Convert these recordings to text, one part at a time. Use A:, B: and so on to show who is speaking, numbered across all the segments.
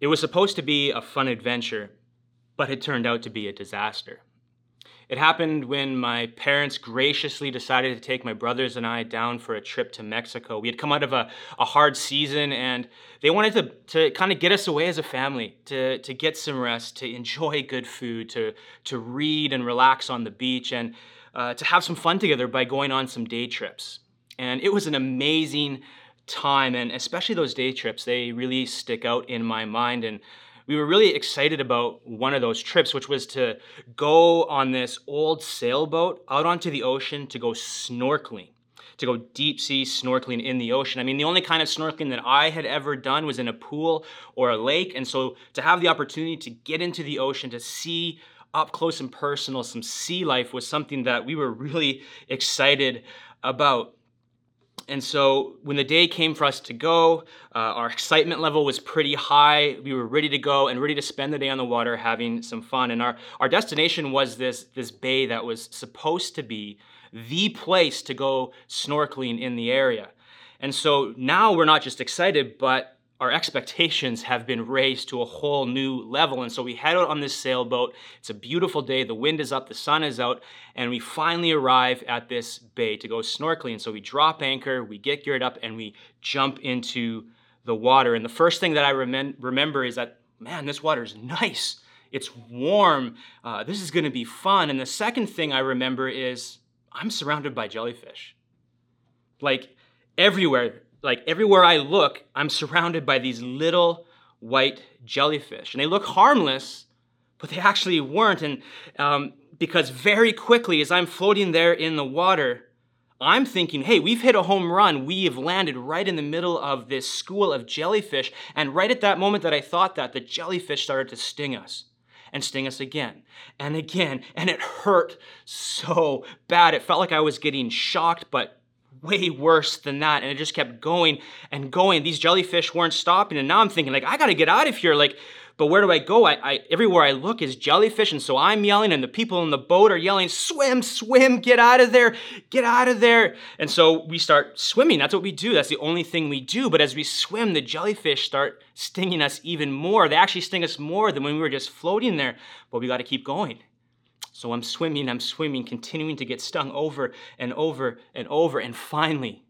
A: It was supposed to be a fun adventure, but it turned out to be a disaster. It happened when my parents graciously decided to take my brothers and I down for a trip to Mexico. We had come out of a, a hard season and they wanted to, to kind of get us away as a family, to, to get some rest, to enjoy good food, to, to read and relax on the beach, and uh, to have some fun together by going on some day trips. And it was an amazing time, and especially those day trips, they really stick out in my mind. And we were really excited about one of those trips, which was to go on this old sailboat out onto the ocean to go snorkeling, to go deep sea snorkeling in the ocean. I mean, the only kind of snorkeling that I had ever done was in a pool or a lake. And so to have the opportunity to get into the ocean, to see up close and personal some sea life was something that we were really excited about. And so when the day came for us to go, uh, our excitement level was pretty high. We were ready to go and ready to spend the day on the water having some fun. And our, our destination was this, this bay that was supposed to be the place to go snorkeling in the area. And so now we're not just excited, but our expectations have been raised to a whole new level. And so we head out on this sailboat. It's a beautiful day. The wind is up, the sun is out, and we finally arrive at this bay to go snorkeling. And so we drop anchor, we get geared up, and we jump into the water. And the first thing that I remem- remember is that, man, this water is nice. It's warm. Uh, this is going to be fun. And the second thing I remember is I'm surrounded by jellyfish. Like everywhere, like everywhere I look, I'm surrounded by these little white jellyfish. And they look harmless, but they actually weren't. And um, because very quickly, as I'm floating there in the water, I'm thinking, hey, we've hit a home run. We have landed right in the middle of this school of jellyfish. And right at that moment that I thought that, the jellyfish started to sting us and sting us again and again. And it hurt so bad. It felt like I was getting shocked, but way worse than that. And it just kept going and going. These jellyfish weren't stopping. And now I'm thinking, like, I got to get out of here. Like, but where do I go? I, I, everywhere I look is jellyfish, and so I'm yelling, and the people in the boat are yelling, "Swim, swim, get out of there, get out of there!" And so we start swimming. That's what we do. That's the only thing we do. But as we swim, the jellyfish start stinging us even more. They actually sting us more than when we were just floating there. But we got to keep going. So I'm swimming, I'm swimming, continuing to get stung over and over and over, and finally,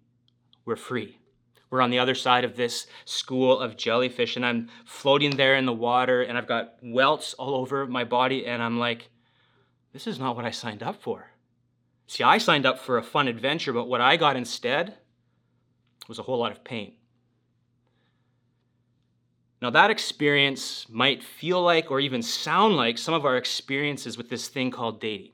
A: we're free. We're on the other side of this school of jellyfish, and I'm floating there in the water, and I've got welts all over my body, and I'm like, this is not what I signed up for. See, I signed up for a fun adventure, but what I got instead was a whole lot of pain. Now, that experience might feel like or even sound like some of our experiences with this thing called dating.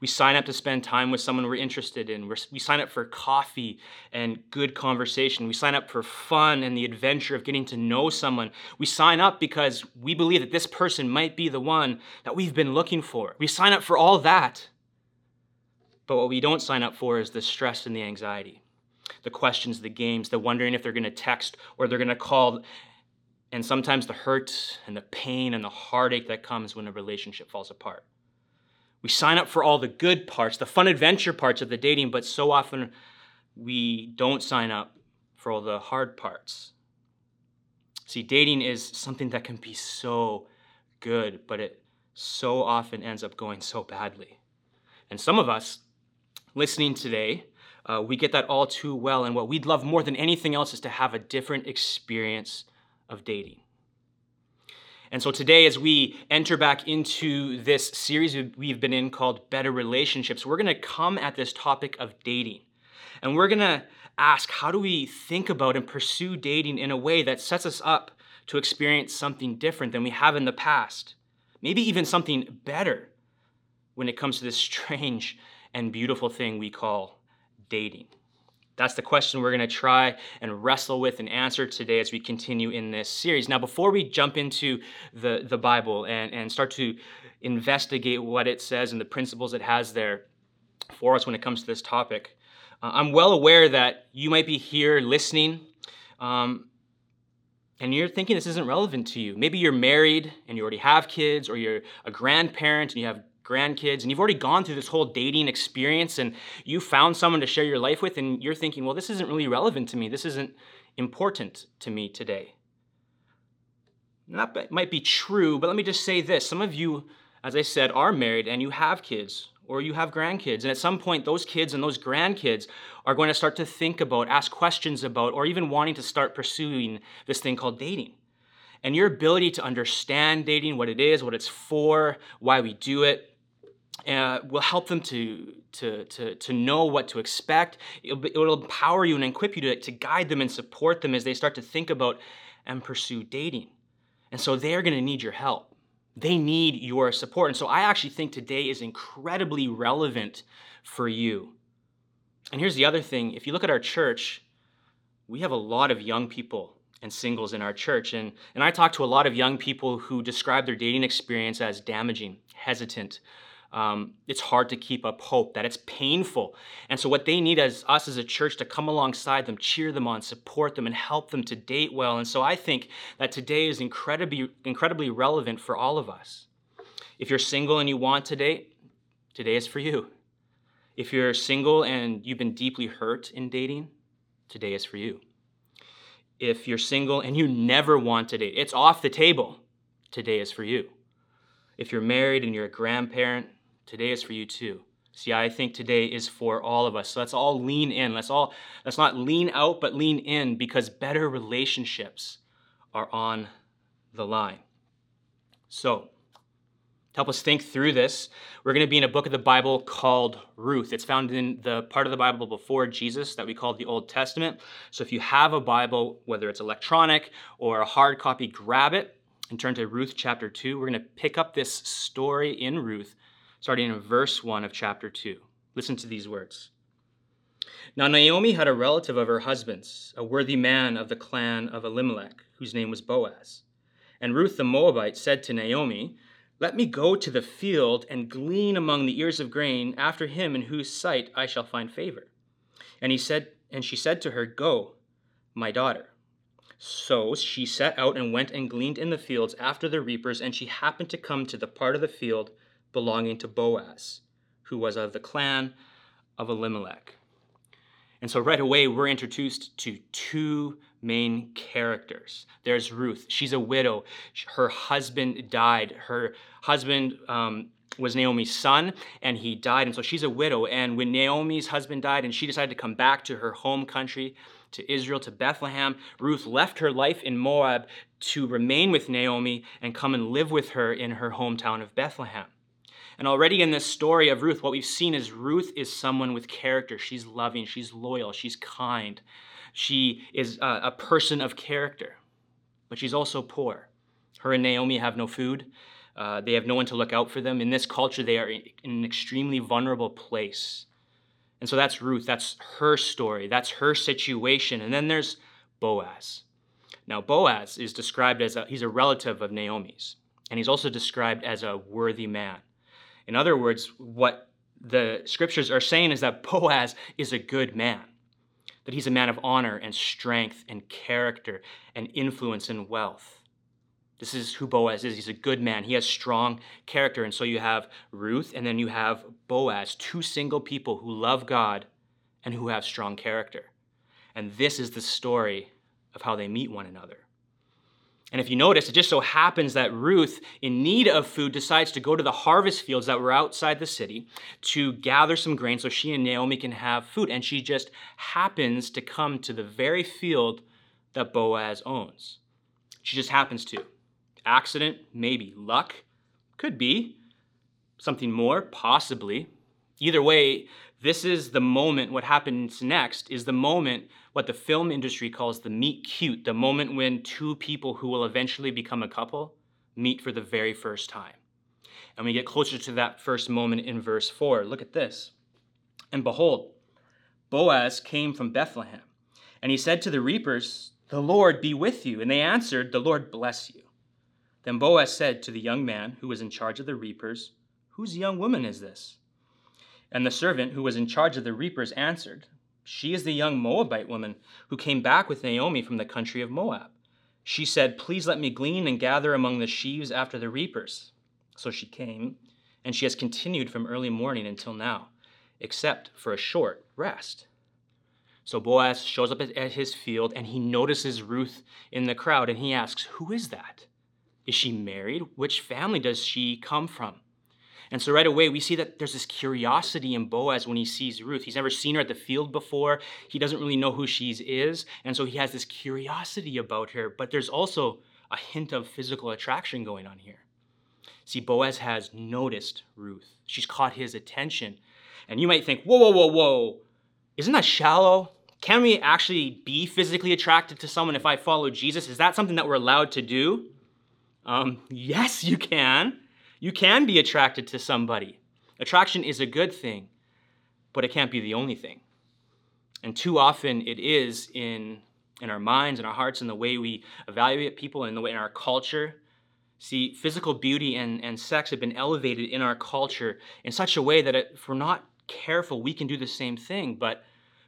A: We sign up to spend time with someone we're interested in. We're, we sign up for coffee and good conversation. We sign up for fun and the adventure of getting to know someone. We sign up because we believe that this person might be the one that we've been looking for. We sign up for all that. But what we don't sign up for is the stress and the anxiety, the questions, the games, the wondering if they're going to text or they're going to call and sometimes the hurt and the pain and the heartache that comes when a relationship falls apart. We sign up for all the good parts, the fun adventure parts of the dating, but so often we don't sign up for all the hard parts. See, dating is something that can be so good, but it so often ends up going so badly. And some of us listening today, uh, we get that all too well. And what we'd love more than anything else is to have a different experience of dating. And so today, as we enter back into this series we've been in called Better Relationships, we're going to come at this topic of dating. And we're going to ask how do we think about and pursue dating in a way that sets us up to experience something different than we have in the past? Maybe even something better when it comes to this strange and beautiful thing we call dating. That's the question we're going to try and wrestle with and answer today as we continue in this series. Now, before we jump into the, the Bible and, and start to investigate what it says and the principles it has there for us when it comes to this topic, uh, I'm well aware that you might be here listening um, and you're thinking this isn't relevant to you. Maybe you're married and you already have kids, or you're a grandparent and you have grandkids and you've already gone through this whole dating experience and you found someone to share your life with and you're thinking, well, this isn't really relevant to me. This isn't important to me today. that might be true, but let me just say this. Some of you, as I said, are married and you have kids or you have grandkids. And at some point, those kids and those grandkids are going to start to think about, ask questions about, or even wanting to start pursuing this thing called dating. And your ability to understand dating, what it is, what it's for, why we do it, uh, will help them to, to, to, to know what to expect. It'll, it will empower you and equip you to, to guide them and support them as they start to think about and pursue dating. And so they're going to need your help. They need your support. And so I actually think today is incredibly relevant for you. And here's the other thing if you look at our church, we have a lot of young people and singles in our church. And, and I talk to a lot of young people who describe their dating experience as damaging, hesitant, um, it's hard to keep up hope, that it's painful. And so, what they need as us as a church to come alongside them, cheer them on, support them, and help them to date well. And so, I think that today is incredibly, incredibly relevant for all of us. If you're single and you want to date, today is for you. If you're single and you've been deeply hurt in dating, today is for you. If you're single and you never want to date, it's off the table, today is for you. If you're married and you're a grandparent, Today is for you too. See, I think today is for all of us. So let's all lean in. Let's all let's not lean out, but lean in because better relationships are on the line. So, to help us think through this, we're going to be in a book of the Bible called Ruth. It's found in the part of the Bible before Jesus that we call the Old Testament. So if you have a Bible, whether it's electronic or a hard copy, grab it and turn to Ruth chapter 2. We're going to pick up this story in Ruth starting in verse 1 of chapter 2. Listen to these words. Now, Naomi had a relative of her husband's, a worthy man of the clan of Elimelech, whose name was Boaz. And Ruth the Moabite said to Naomi, Let me go to the field and glean among the ears of grain after him in whose sight I shall find favor. And he said, and she said to her, Go, my daughter. So she set out and went and gleaned in the fields after the reapers, and she happened to come to the part of the field belonging to Boaz, who was of the clan of Elimelech. And so right away, we're introduced to two main characters. There's Ruth. She's a widow. Her husband died. Her husband um, was Naomi's son, and he died. And so she's a widow. And when Naomi's husband died and she decided to come back to her home country, to Israel, to Bethlehem, Ruth left her life in Moab to remain with Naomi and come and live with her in her hometown of Bethlehem. And already in this story of Ruth, what we've seen is Ruth is someone with character. She's loving, she's loyal, she's kind. She is a, a person of character, but she's also poor. Her and Naomi have no food. Uh, they have no one to look out for them. In this culture, they are in an extremely vulnerable place. And so that's Ruth. That's her story. That's her situation. And then there's Boaz. Now, Boaz is described as a, he's a relative of Naomi's, and he's also described as a worthy man. In other words, what the scriptures are saying is that Boaz is a good man, that he's a man of honor and strength and character and influence and wealth. This is who Boaz is. He's a good man. He has strong character. And so you have Ruth and then you have Boaz, two single people who love God and who have strong character. And this is the story of how they meet one another. And if you notice, it just so happens that Ruth, in need of food, decides to go to the harvest fields that were outside the city to gather some grain so she and Naomi can have food. And she just happens to come to the very field that Boaz owns. She just happens to. Accident, maybe. Luck, could be. Something more, possibly. Either way, this is the moment, what happens next is the moment what the film industry calls the meet cute, the moment when two people who will eventually become a couple meet for the very first time. And we get closer to that first moment in verse 4. Look at this. And behold, Boaz came from Bethlehem, and he said to the reapers, The Lord be with you. And they answered, The Lord bless you. Then Boaz said to the young man who was in charge of the reapers, Whose young woman is this? And the servant who was in charge of the reapers answered, she is the young Moabite woman who came back with Naomi from the country of Moab. She said, Please let me glean and gather among the sheaves after the reapers. So she came, and she has continued from early morning until now, except for a short rest. So Boaz shows up at his field and he notices Ruth in the crowd and he asks, Who is that? Is she married? Which family does she come from? And so right away, we see that there's this curiosity in Boaz when he sees Ruth. He's never seen her at the field before. He doesn't really know who she is. And so he has this curiosity about her. But there's also a hint of physical attraction going on here. See, Boaz has noticed Ruth. She's caught his attention. And you might think, whoa, whoa, whoa, whoa. Isn't that shallow? Can we actually be physically attracted to someone if I follow Jesus? Is that something that we're allowed to do? Um, yes, you can. You can be attracted to somebody. Attraction is a good thing, but it can't be the only thing. And too often it is in, in our minds and our hearts and the way we evaluate people and the way in our culture. See, physical beauty and, and sex have been elevated in our culture in such a way that if we're not careful, we can do the same thing. But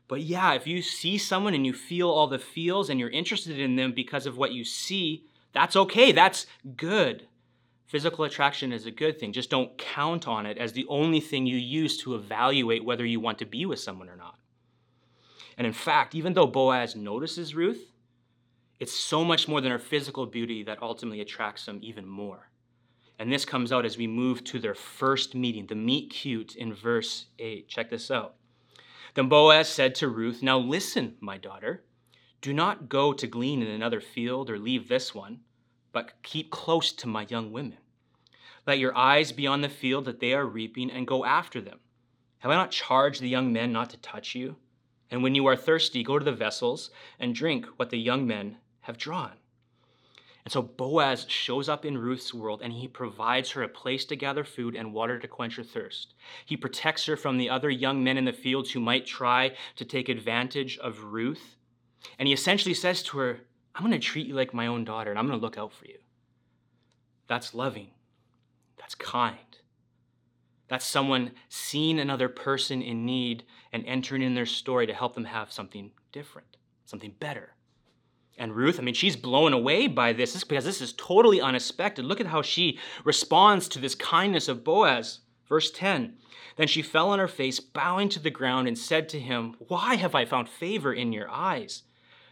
A: but yeah, if you see someone and you feel all the feels and you're interested in them because of what you see, that's okay. That's good. Physical attraction is a good thing. Just don't count on it as the only thing you use to evaluate whether you want to be with someone or not. And in fact, even though Boaz notices Ruth, it's so much more than her physical beauty that ultimately attracts him even more. And this comes out as we move to their first meeting, the meet cute in verse 8. Check this out. Then Boaz said to Ruth, Now listen, my daughter. Do not go to glean in another field or leave this one but keep close to my young women. Let your eyes be on the field that they are reaping and go after them. Have I not charged the young men not to touch you? And when you are thirsty, go to the vessels and drink what the young men have drawn. And so Boaz shows up in Ruth's world and he provides her a place to gather food and water to quench her thirst. He protects her from the other young men in the fields who might try to take advantage of Ruth. And he essentially says to her, I'm going to treat you like my own daughter and I'm going to look out for you. That's loving. That's kind. That's someone seeing another person in need and entering in their story to help them have something different, something better. And Ruth, I mean, she's blown away by this because this is totally unexpected. Look at how she responds to this kindness of Boaz. Verse 10 Then she fell on her face, bowing to the ground, and said to him, Why have I found favor in your eyes?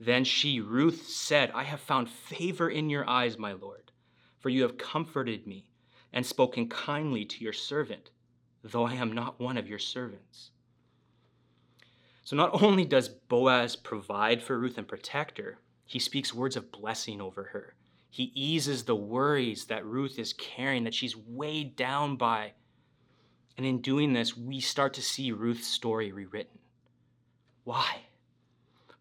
A: Then she, Ruth, said, I have found favor in your eyes, my Lord, for you have comforted me and spoken kindly to your servant, though I am not one of your servants. So not only does Boaz provide for Ruth and protect her, he speaks words of blessing over her. He eases the worries that Ruth is carrying, that she's weighed down by. And in doing this, we start to see Ruth's story rewritten. Why?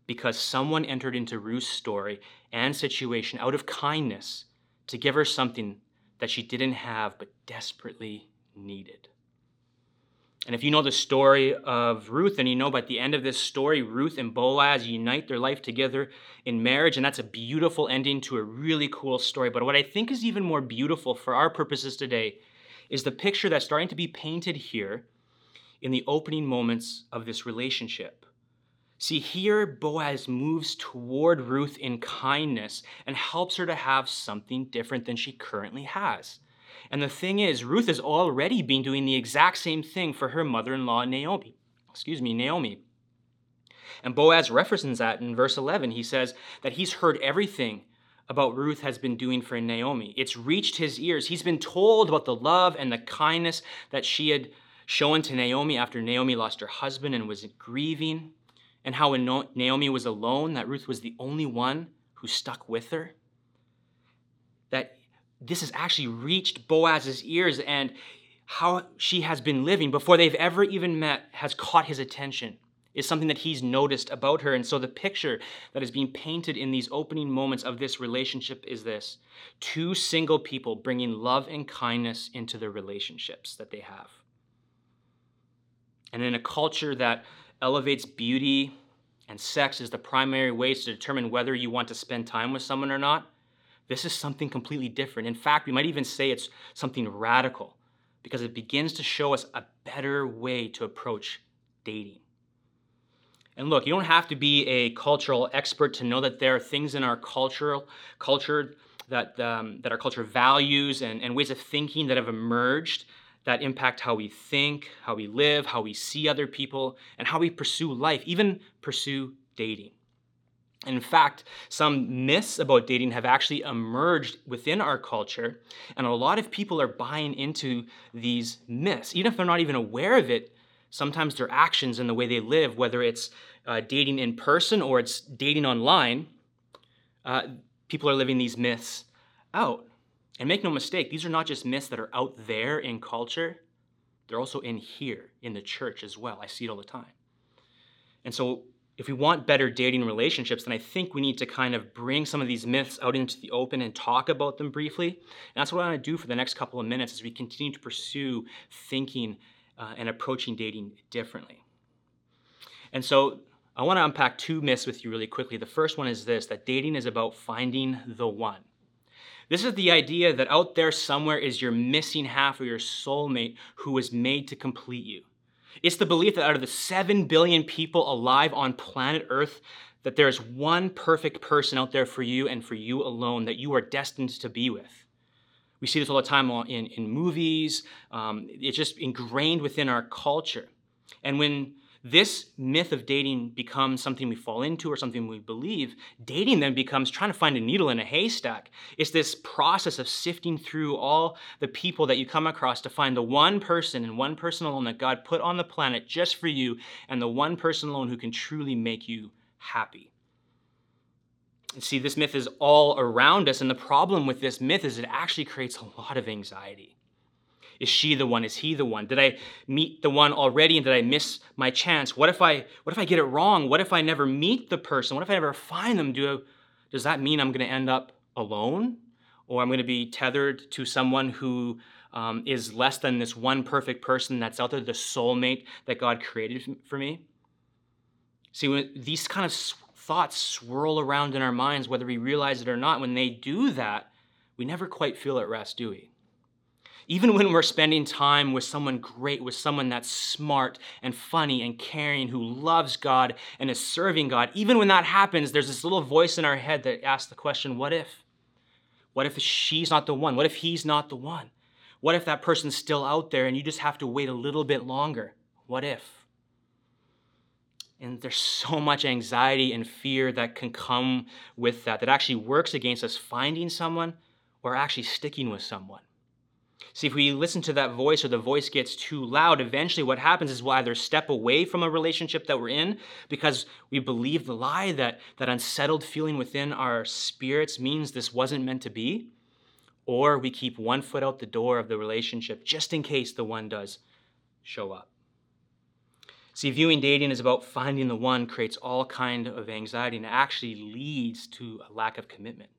A: Because someone entered into Ruth's story and situation out of kindness to give her something that she didn't have but desperately needed. And if you know the story of Ruth, and you know by the end of this story, Ruth and Boaz unite their life together in marriage, and that's a beautiful ending to a really cool story. But what I think is even more beautiful for our purposes today is the picture that's starting to be painted here in the opening moments of this relationship. See, here Boaz moves toward Ruth in kindness and helps her to have something different than she currently has. And the thing is, Ruth has already been doing the exact same thing for her mother in law, Naomi. Excuse me, Naomi. And Boaz references that in verse 11. He says that he's heard everything about Ruth has been doing for Naomi. It's reached his ears. He's been told about the love and the kindness that she had shown to Naomi after Naomi lost her husband and was grieving and how when Naomi was alone, that Ruth was the only one who stuck with her. That this has actually reached Boaz's ears, and how she has been living before they've ever even met has caught his attention. Is something that he's noticed about her. And so the picture that is being painted in these opening moments of this relationship is this two single people bringing love and kindness into the relationships that they have. And in a culture that elevates beauty and sex as the primary ways to determine whether you want to spend time with someone or not, this is something completely different. In fact, we might even say it's something radical. because it begins to show us a better way to approach dating. And look, you don't have to be a cultural expert to know that there are things in our cultural culture that, um, that our culture values and, and ways of thinking that have emerged that impact how we think, how we live, how we see other people, and how we pursue life, even pursue dating. In fact, some myths about dating have actually emerged within our culture, and a lot of people are buying into these myths. Even if they're not even aware of it, sometimes their actions and the way they live, whether it's uh, dating in person or it's dating online, uh, people are living these myths out. And make no mistake, these are not just myths that are out there in culture, they're also in here, in the church as well. I see it all the time. And so if we want better dating relationships, then I think we need to kind of bring some of these myths out into the open and talk about them briefly. And that's what I want to do for the next couple of minutes as we continue to pursue thinking uh, and approaching dating differently. And so I want to unpack two myths with you really quickly. The first one is this that dating is about finding the one. This is the idea that out there somewhere is your missing half or your soulmate who was made to complete you. It's the belief that out of the 7 billion people alive on planet Earth, that there is one perfect person out there for you and for you alone that you are destined to be with. We see this all the time in, in movies. Um, it's just ingrained within our culture. And when this myth of dating becomes something we fall into or something we believe, dating then becomes trying to find a needle in a haystack. It's this process of sifting through all the people that you come across to find the one person and one person alone that God put on the planet just for you and the one person alone who can truly make you happy. see, this myth is all around us, and the problem with this myth is it actually creates a lot of anxiety. Is she the one? Is he the one? Did I meet the one already and did I miss my chance? What if I what if I get it wrong? What if I never meet the person? What if I never find them? Do does that mean I'm going to end up alone? Or I'm going to be tethered to someone who um, is less than this one perfect person that's out there, the soulmate that God created for me? See, when these kind of thoughts swirl around in our minds, whether we realize it or not, when they do that, we never quite feel at rest, do we? Even when we're spending time with someone great, with someone that's smart and funny and caring, who loves God and is serving God, even when that happens, there's this little voice in our head that asks the question, what if? What if she's not the one? What if he's not the one? What if that person's still out there and you just have to wait a little bit longer? What if? And there's so much anxiety and fear that can come with that, that actually works against us finding someone or actually sticking with someone. See, if we listen to that voice or the voice gets too loud, eventually what happens is we'll either step away from a relationship that we're in because we believe the lie that that unsettled feeling within our spirits means this wasn't meant to be, or we keep one foot out the door of the relationship just in case the one does show up. See, viewing dating as about finding the one creates all kind of anxiety and actually leads to a lack of commitment.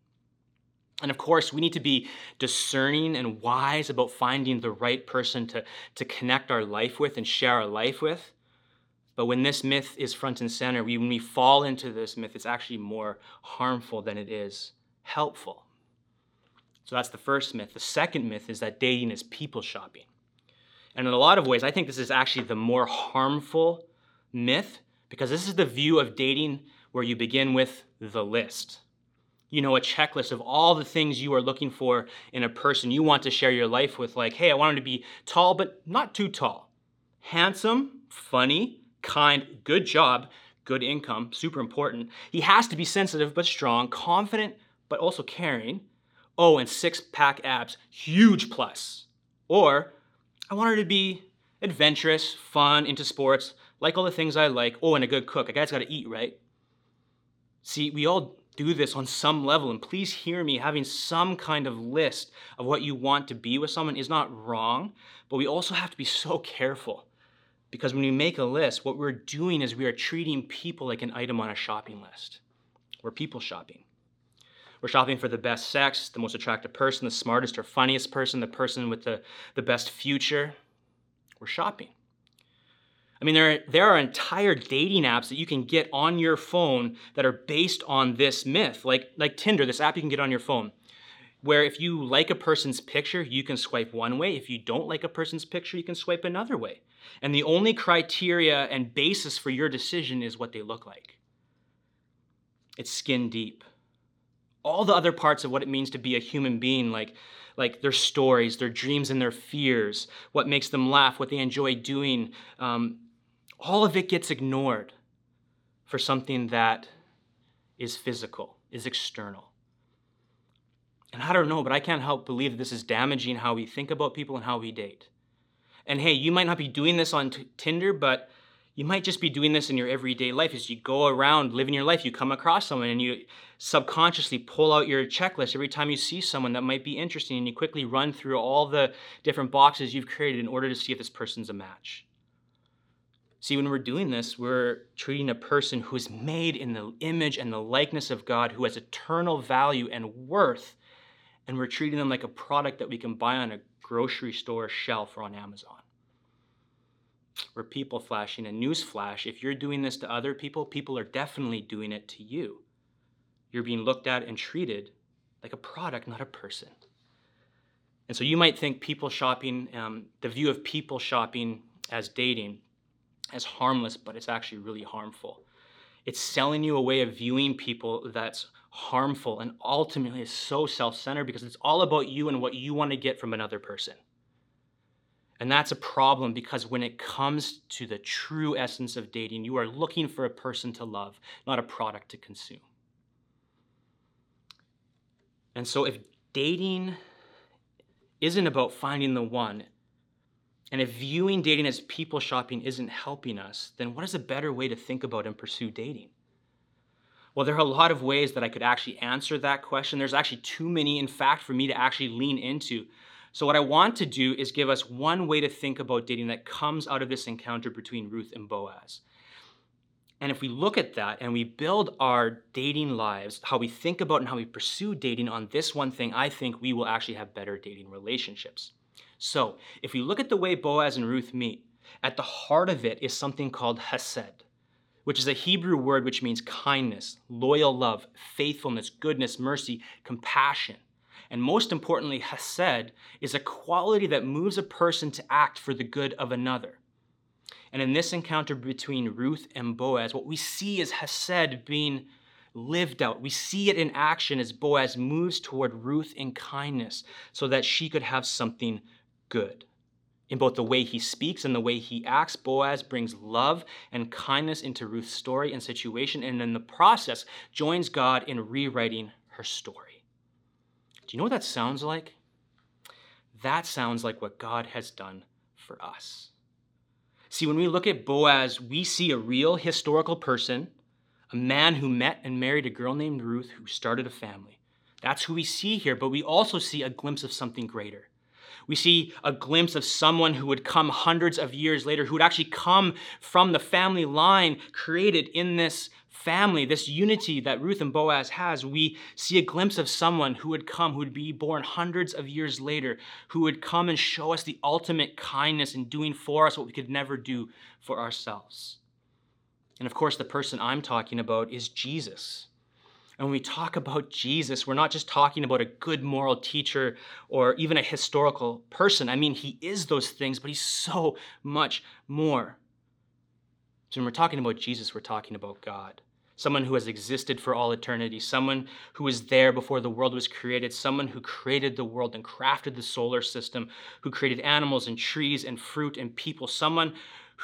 A: And of course, we need to be discerning and wise about finding the right person to, to connect our life with and share our life with. But when this myth is front and center, we, when we fall into this myth, it's actually more harmful than it is helpful. So that's the first myth. The second myth is that dating is people shopping. And in a lot of ways, I think this is actually the more harmful myth because this is the view of dating where you begin with the list you know, a checklist of all the things you are looking for in a person you want to share your life with. Like, hey, I want him to be tall, but not too tall. Handsome, funny, kind, good job, good income, super important. He has to be sensitive but strong, confident but also caring. Oh, and six pack abs, huge plus. Or, I want her to be adventurous, fun, into sports, like all the things I like. Oh, and a good cook. A guy's got to eat, right? See, we all do this on some level. And please hear me, having some kind of list of what you want to be with someone is not wrong, but we also have to be so careful. Because when we make a list, what we're doing is we are treating people like an item on a shopping list. We're people shopping. We're shopping for the best sex, the most attractive person, the smartest or funniest person, the person with the, the best future. We're shopping. I mean, there are, there are entire dating apps that you can get on your phone that are based on this myth, like, like Tinder, this app you can get on your phone. where if you like a person's picture, you can swipe one way. If you don't like a person's picture, you can swipe another way. And the only criteria and basis for your decision is what they look like. It's skin deep. All the other parts of what it means to be a human being, like, like their stories, their dreams, and their fears, what makes them laugh, what they enjoy doing, um, all of it gets ignored for something that is physical, is external. And I don't know, but I can't help believe that this is damaging how we think about people and how we date. And hey, you might not be doing this on t- Tinder, but you might just be doing this in your everyday life as you go around living your life. You come across someone and you subconsciously pull out your checklist every time you see someone that might be interesting and you quickly run through all the different boxes you've created in order to see if this person's a match. See, when we're doing this, we're treating a person who is made in the image and the likeness of God, who has eternal value and worth and we're treating them like a product that we can buy on a grocery store shelf or on Amazon. We're people flashing a news flash. If you're doing this to other people, people are definitely doing it to you. You're being looked at and treated like a product, not a person. And so you might think people shopping, um, the view of people shopping as dating, as harmless, but it's actually really harmful. It's selling you a way of viewing people that's harmful and ultimately is so self centered because it's all about you and what you want to get from another person. And that's a problem because when it comes to the true essence of dating, you are looking for a person to love, not a product to consume. And so if dating isn't about finding the one, and if viewing dating as people shopping isn't helping us, then what is a better way to think about and pursue dating? Well, there are a lot of ways that I could actually answer that question. There's actually too many, in fact, for me to actually lean into. So, what I want to do is give us one way to think about dating that comes out of this encounter between Ruth and Boaz. And if we look at that and we build our dating lives, how we think about and how we pursue dating on this one thing, I think we will actually have better dating relationships. So, if you look at the way Boaz and Ruth meet, at the heart of it is something called hesed which is a Hebrew word which means kindness, loyal love, faithfulness, goodness, mercy, compassion. And most importantly, hesed is a quality that moves a person to act for the good of another. And in this encounter between Ruth and Boaz, what we see is hesed being lived out. We see it in action as Boaz moves toward Ruth in kindness so that she could have something good. In both the way he speaks and the way he acts, Boaz brings love and kindness into Ruth's story and situation, and in the process, joins God in rewriting her story. Do you know what that sounds like? That sounds like what God has done for us. See, when we look at Boaz, we see a real historical person, a man who met and married a girl named Ruth who started a family. That's who we see here, but we also see a glimpse of something greater. We see a glimpse of someone who would come hundreds of years later, who would actually come from the family line created in this family, this unity that Ruth and Boaz has. We see a glimpse of someone who would come, who would be born hundreds of years later, who would come and show us the ultimate kindness in doing for us what we could never do for ourselves. And of course, the person I'm talking about is Jesus. And when we talk about Jesus, we're not just talking about a good moral teacher or even a historical person. I mean, he is those things, but he's so much more. So when we're talking about Jesus, we're talking about God. Someone who has existed for all eternity, someone who was there before the world was created, someone who created the world and crafted the solar system, who created animals and trees and fruit and people, someone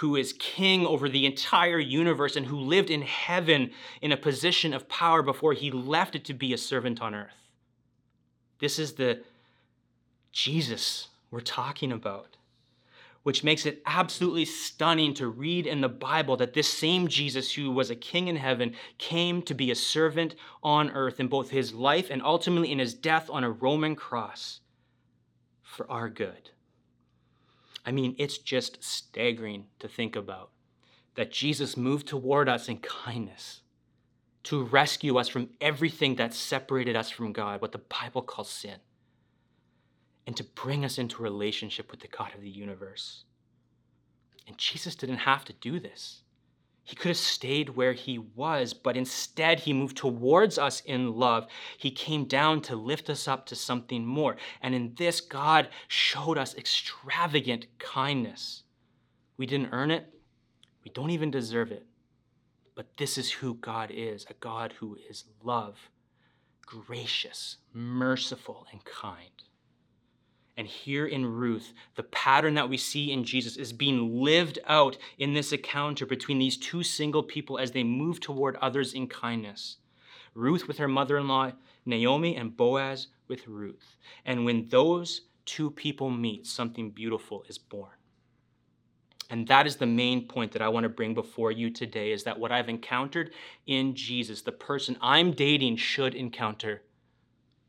A: who is king over the entire universe and who lived in heaven in a position of power before he left it to be a servant on earth. This is the Jesus we're talking about, which makes it absolutely stunning to read in the Bible that this same Jesus, who was a king in heaven, came to be a servant on earth in both his life and ultimately in his death on a Roman cross for our good. I mean, it's just staggering to think about that Jesus moved toward us in kindness to rescue us from everything that separated us from God, what the Bible calls sin, and to bring us into relationship with the God of the universe. And Jesus didn't have to do this. He could have stayed where he was, but instead he moved towards us in love. He came down to lift us up to something more. And in this, God showed us extravagant kindness. We didn't earn it, we don't even deserve it. But this is who God is a God who is love, gracious, merciful, and kind. And here in Ruth, the pattern that we see in Jesus is being lived out in this encounter between these two single people as they move toward others in kindness. Ruth with her mother in law, Naomi, and Boaz with Ruth. And when those two people meet, something beautiful is born. And that is the main point that I want to bring before you today is that what I've encountered in Jesus, the person I'm dating should encounter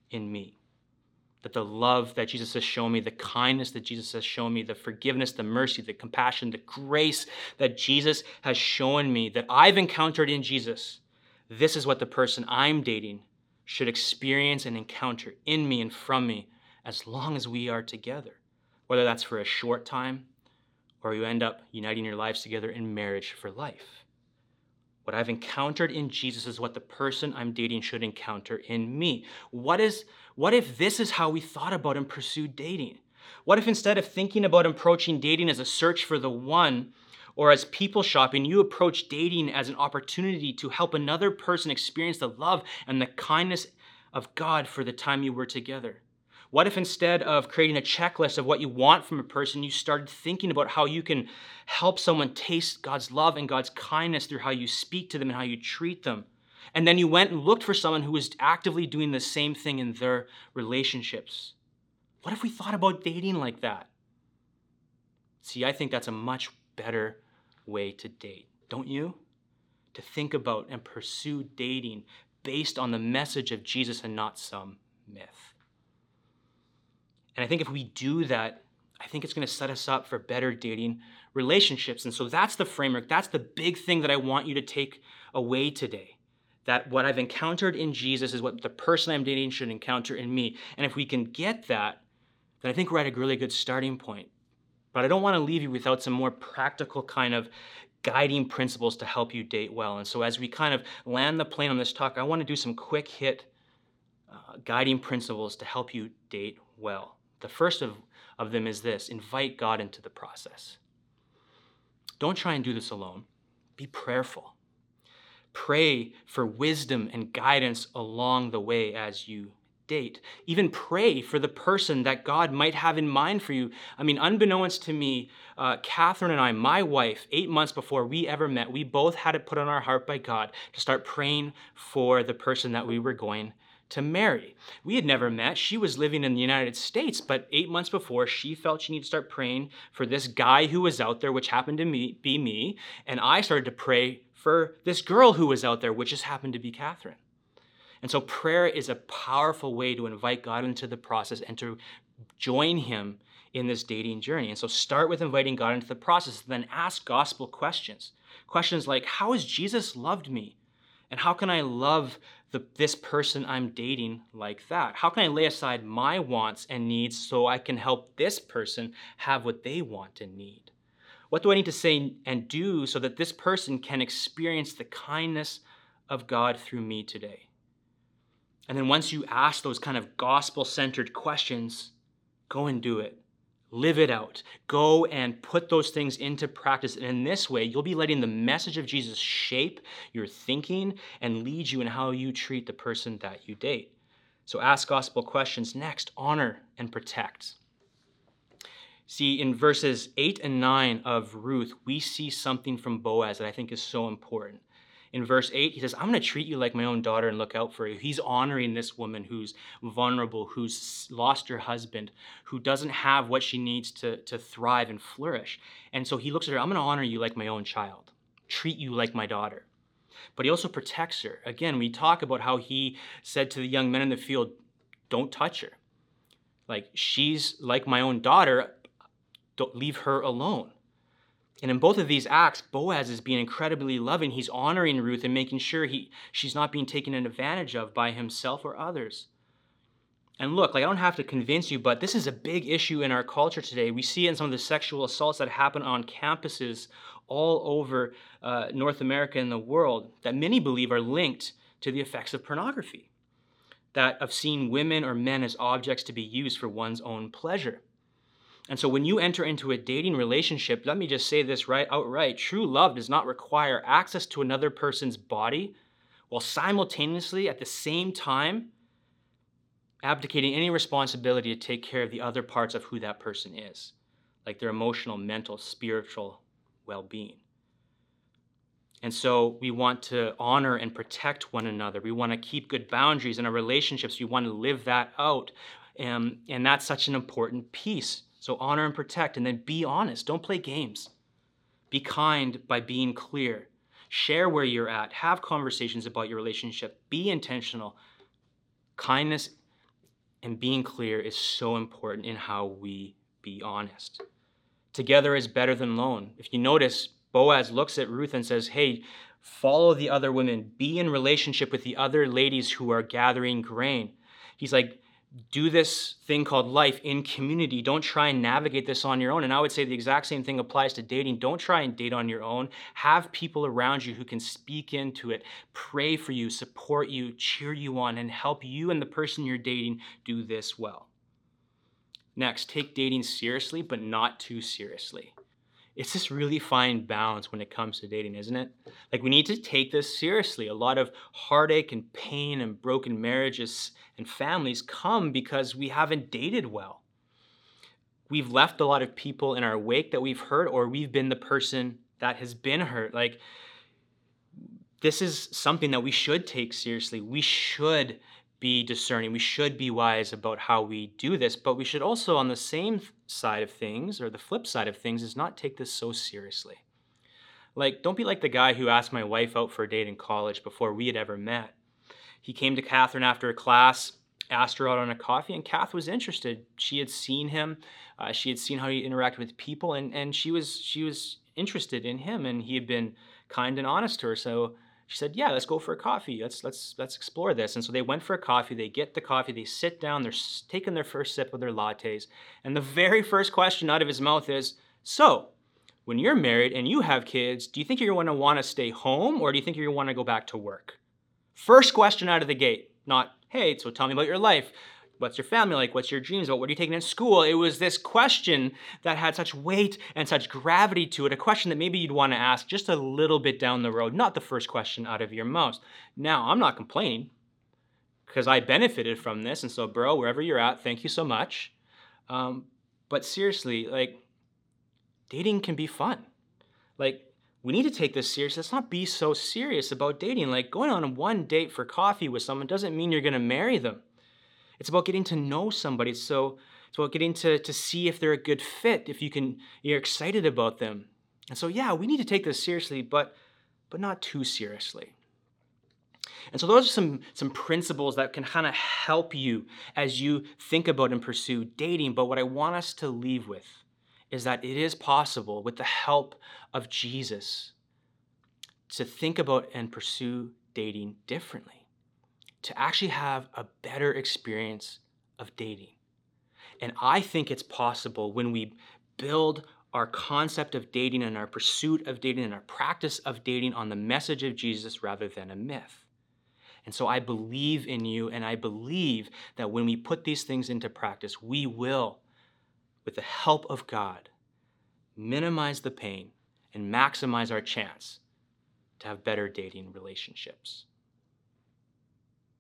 A: in me that the love that Jesus has shown me, the kindness that Jesus has shown me, the forgiveness, the mercy, the compassion, the grace that Jesus has shown me, that I've encountered in Jesus, this is what the person I'm dating should experience and encounter in me and from me as long as we are together. Whether that's for a short time or you end up uniting your lives together in marriage for life. What I've encountered in Jesus is what the person I'm dating should encounter in me. What is what if this is how we thought about and pursued dating? What if instead of thinking about approaching dating as a search for the one or as people shopping, you approach dating as an opportunity to help another person experience the love and the kindness of God for the time you were together? What if instead of creating a checklist of what you want from a person, you started thinking about how you can help someone taste God's love and God's kindness through how you speak to them and how you treat them? And then you went and looked for someone who was actively doing the same thing in their relationships. What if we thought about dating like that? See, I think that's a much better way to date, don't you? To think about and pursue dating based on the message of Jesus and not some myth. And I think if we do that, I think it's going to set us up for better dating relationships. And so that's the framework. That's the big thing that I want you to take away today that what I've encountered in Jesus is what the person I'm dating should encounter in me. And if we can get that, then I think we're at a really good starting point. But I don't want to leave you without some more practical kind of guiding principles to help you date well. And so as we kind of land the plane on this talk, I want to do some quick hit uh, guiding principles to help you date well. The first of, of them is this invite God into the process. Don't try and do this alone, be prayerful. Pray for wisdom and guidance along the way as you date. Even pray for the person that God might have in mind for you. I mean, unbeknownst to me, uh, Catherine and I, my wife, eight months before we ever met, we both had it put on our heart by God to start praying for the person that we were going to marry. We had never met. She was living in the United States, but eight months before, she felt she needed to start praying for this guy who was out there, which happened to me, be me. And I started to pray for this girl who was out there, which just happened to be Catherine. And so prayer is a powerful way to invite God into the process and to join Him in this dating journey. And so start with inviting God into the process, then ask gospel questions. Questions like, How has Jesus loved me? And how can I love the, this person I'm dating like that? How can I lay aside my wants and needs so I can help this person have what they want and need? What do I need to say and do so that this person can experience the kindness of God through me today? And then once you ask those kind of gospel centered questions, go and do it. Live it out. Go and put those things into practice. And in this way, you'll be letting the message of Jesus shape your thinking and lead you in how you treat the person that you date. So ask gospel questions. Next, honor and protect. See, in verses 8 and 9 of Ruth, we see something from Boaz that I think is so important. In verse 8, he says, I'm going to treat you like my own daughter and look out for you. He's honoring this woman who's vulnerable, who's lost her husband, who doesn't have what she needs to, to thrive and flourish. And so he looks at her, I'm going to honor you like my own child, treat you like my daughter. But he also protects her. Again, we talk about how he said to the young men in the field, Don't touch her. Like, she's like my own daughter don't leave her alone. And in both of these acts, Boaz is being incredibly loving. He's honoring Ruth and making sure he, she's not being taken advantage of by himself or others. And look, like I don't have to convince you, but this is a big issue in our culture today. We see it in some of the sexual assaults that happen on campuses all over uh, North America and the world that many believe are linked to the effects of pornography, that of seeing women or men as objects to be used for one's own pleasure. And so when you enter into a dating relationship, let me just say this right outright true love does not require access to another person's body while simultaneously at the same time abdicating any responsibility to take care of the other parts of who that person is, like their emotional, mental, spiritual well being. And so we want to honor and protect one another. We want to keep good boundaries in our relationships. We want to live that out. And, and that's such an important piece. So honor and protect, and then be honest. Don't play games. Be kind by being clear. Share where you're at. Have conversations about your relationship. Be intentional. Kindness and being clear is so important in how we be honest. Together is better than alone. If you notice, Boaz looks at Ruth and says, Hey, follow the other women, be in relationship with the other ladies who are gathering grain. He's like, do this thing called life in community. Don't try and navigate this on your own. And I would say the exact same thing applies to dating. Don't try and date on your own. Have people around you who can speak into it, pray for you, support you, cheer you on, and help you and the person you're dating do this well. Next, take dating seriously, but not too seriously it's this really fine balance when it comes to dating, isn't it? Like, we need to take this seriously. A lot of heartache and pain and broken marriages and families come because we haven't dated well. We've left a lot of people in our wake that we've hurt, or we've been the person that has been hurt. Like, this is something that we should take seriously. We should be discerning. We should be wise about how we do this, but we should also, on the same side of things, or the flip side of things, is not take this so seriously. Like, don't be like the guy who asked my wife out for a date in college before we had ever met. He came to Catherine after a class, asked her out on a coffee, and Kath was interested. She had seen him, uh, she had seen how he interacted with people, and, and she was she was interested in him, and he had been kind and honest to her. So she said, "Yeah, let's go for a coffee. Let's let's let's explore this." And so they went for a coffee. They get the coffee. They sit down. They're taking their first sip of their lattes, and the very first question out of his mouth is, "So, when you're married and you have kids, do you think you're going to want to stay home or do you think you're going to want to go back to work?" First question out of the gate, not, "Hey, so tell me about your life." What's your family like? What's your dreams? What, what are you taking in school? It was this question that had such weight and such gravity to it, a question that maybe you'd want to ask just a little bit down the road, not the first question out of your mouth. Now, I'm not complaining because I benefited from this. And so, bro, wherever you're at, thank you so much. Um, but seriously, like, dating can be fun. Like, we need to take this serious. Let's not be so serious about dating. Like, going on one date for coffee with someone doesn't mean you're going to marry them. It's about getting to know somebody. So it's about getting to, to see if they're a good fit, if you can, you're excited about them. And so, yeah, we need to take this seriously, but, but not too seriously. And so those are some, some principles that can kind of help you as you think about and pursue dating. But what I want us to leave with is that it is possible, with the help of Jesus, to think about and pursue dating differently to actually have a better experience of dating. And I think it's possible when we build our concept of dating and our pursuit of dating and our practice of dating on the message of Jesus rather than a myth. And so I believe in you, and I believe that when we put these things into practice, we will, with the help of God, minimize the pain and maximize our chance to have better dating relationships.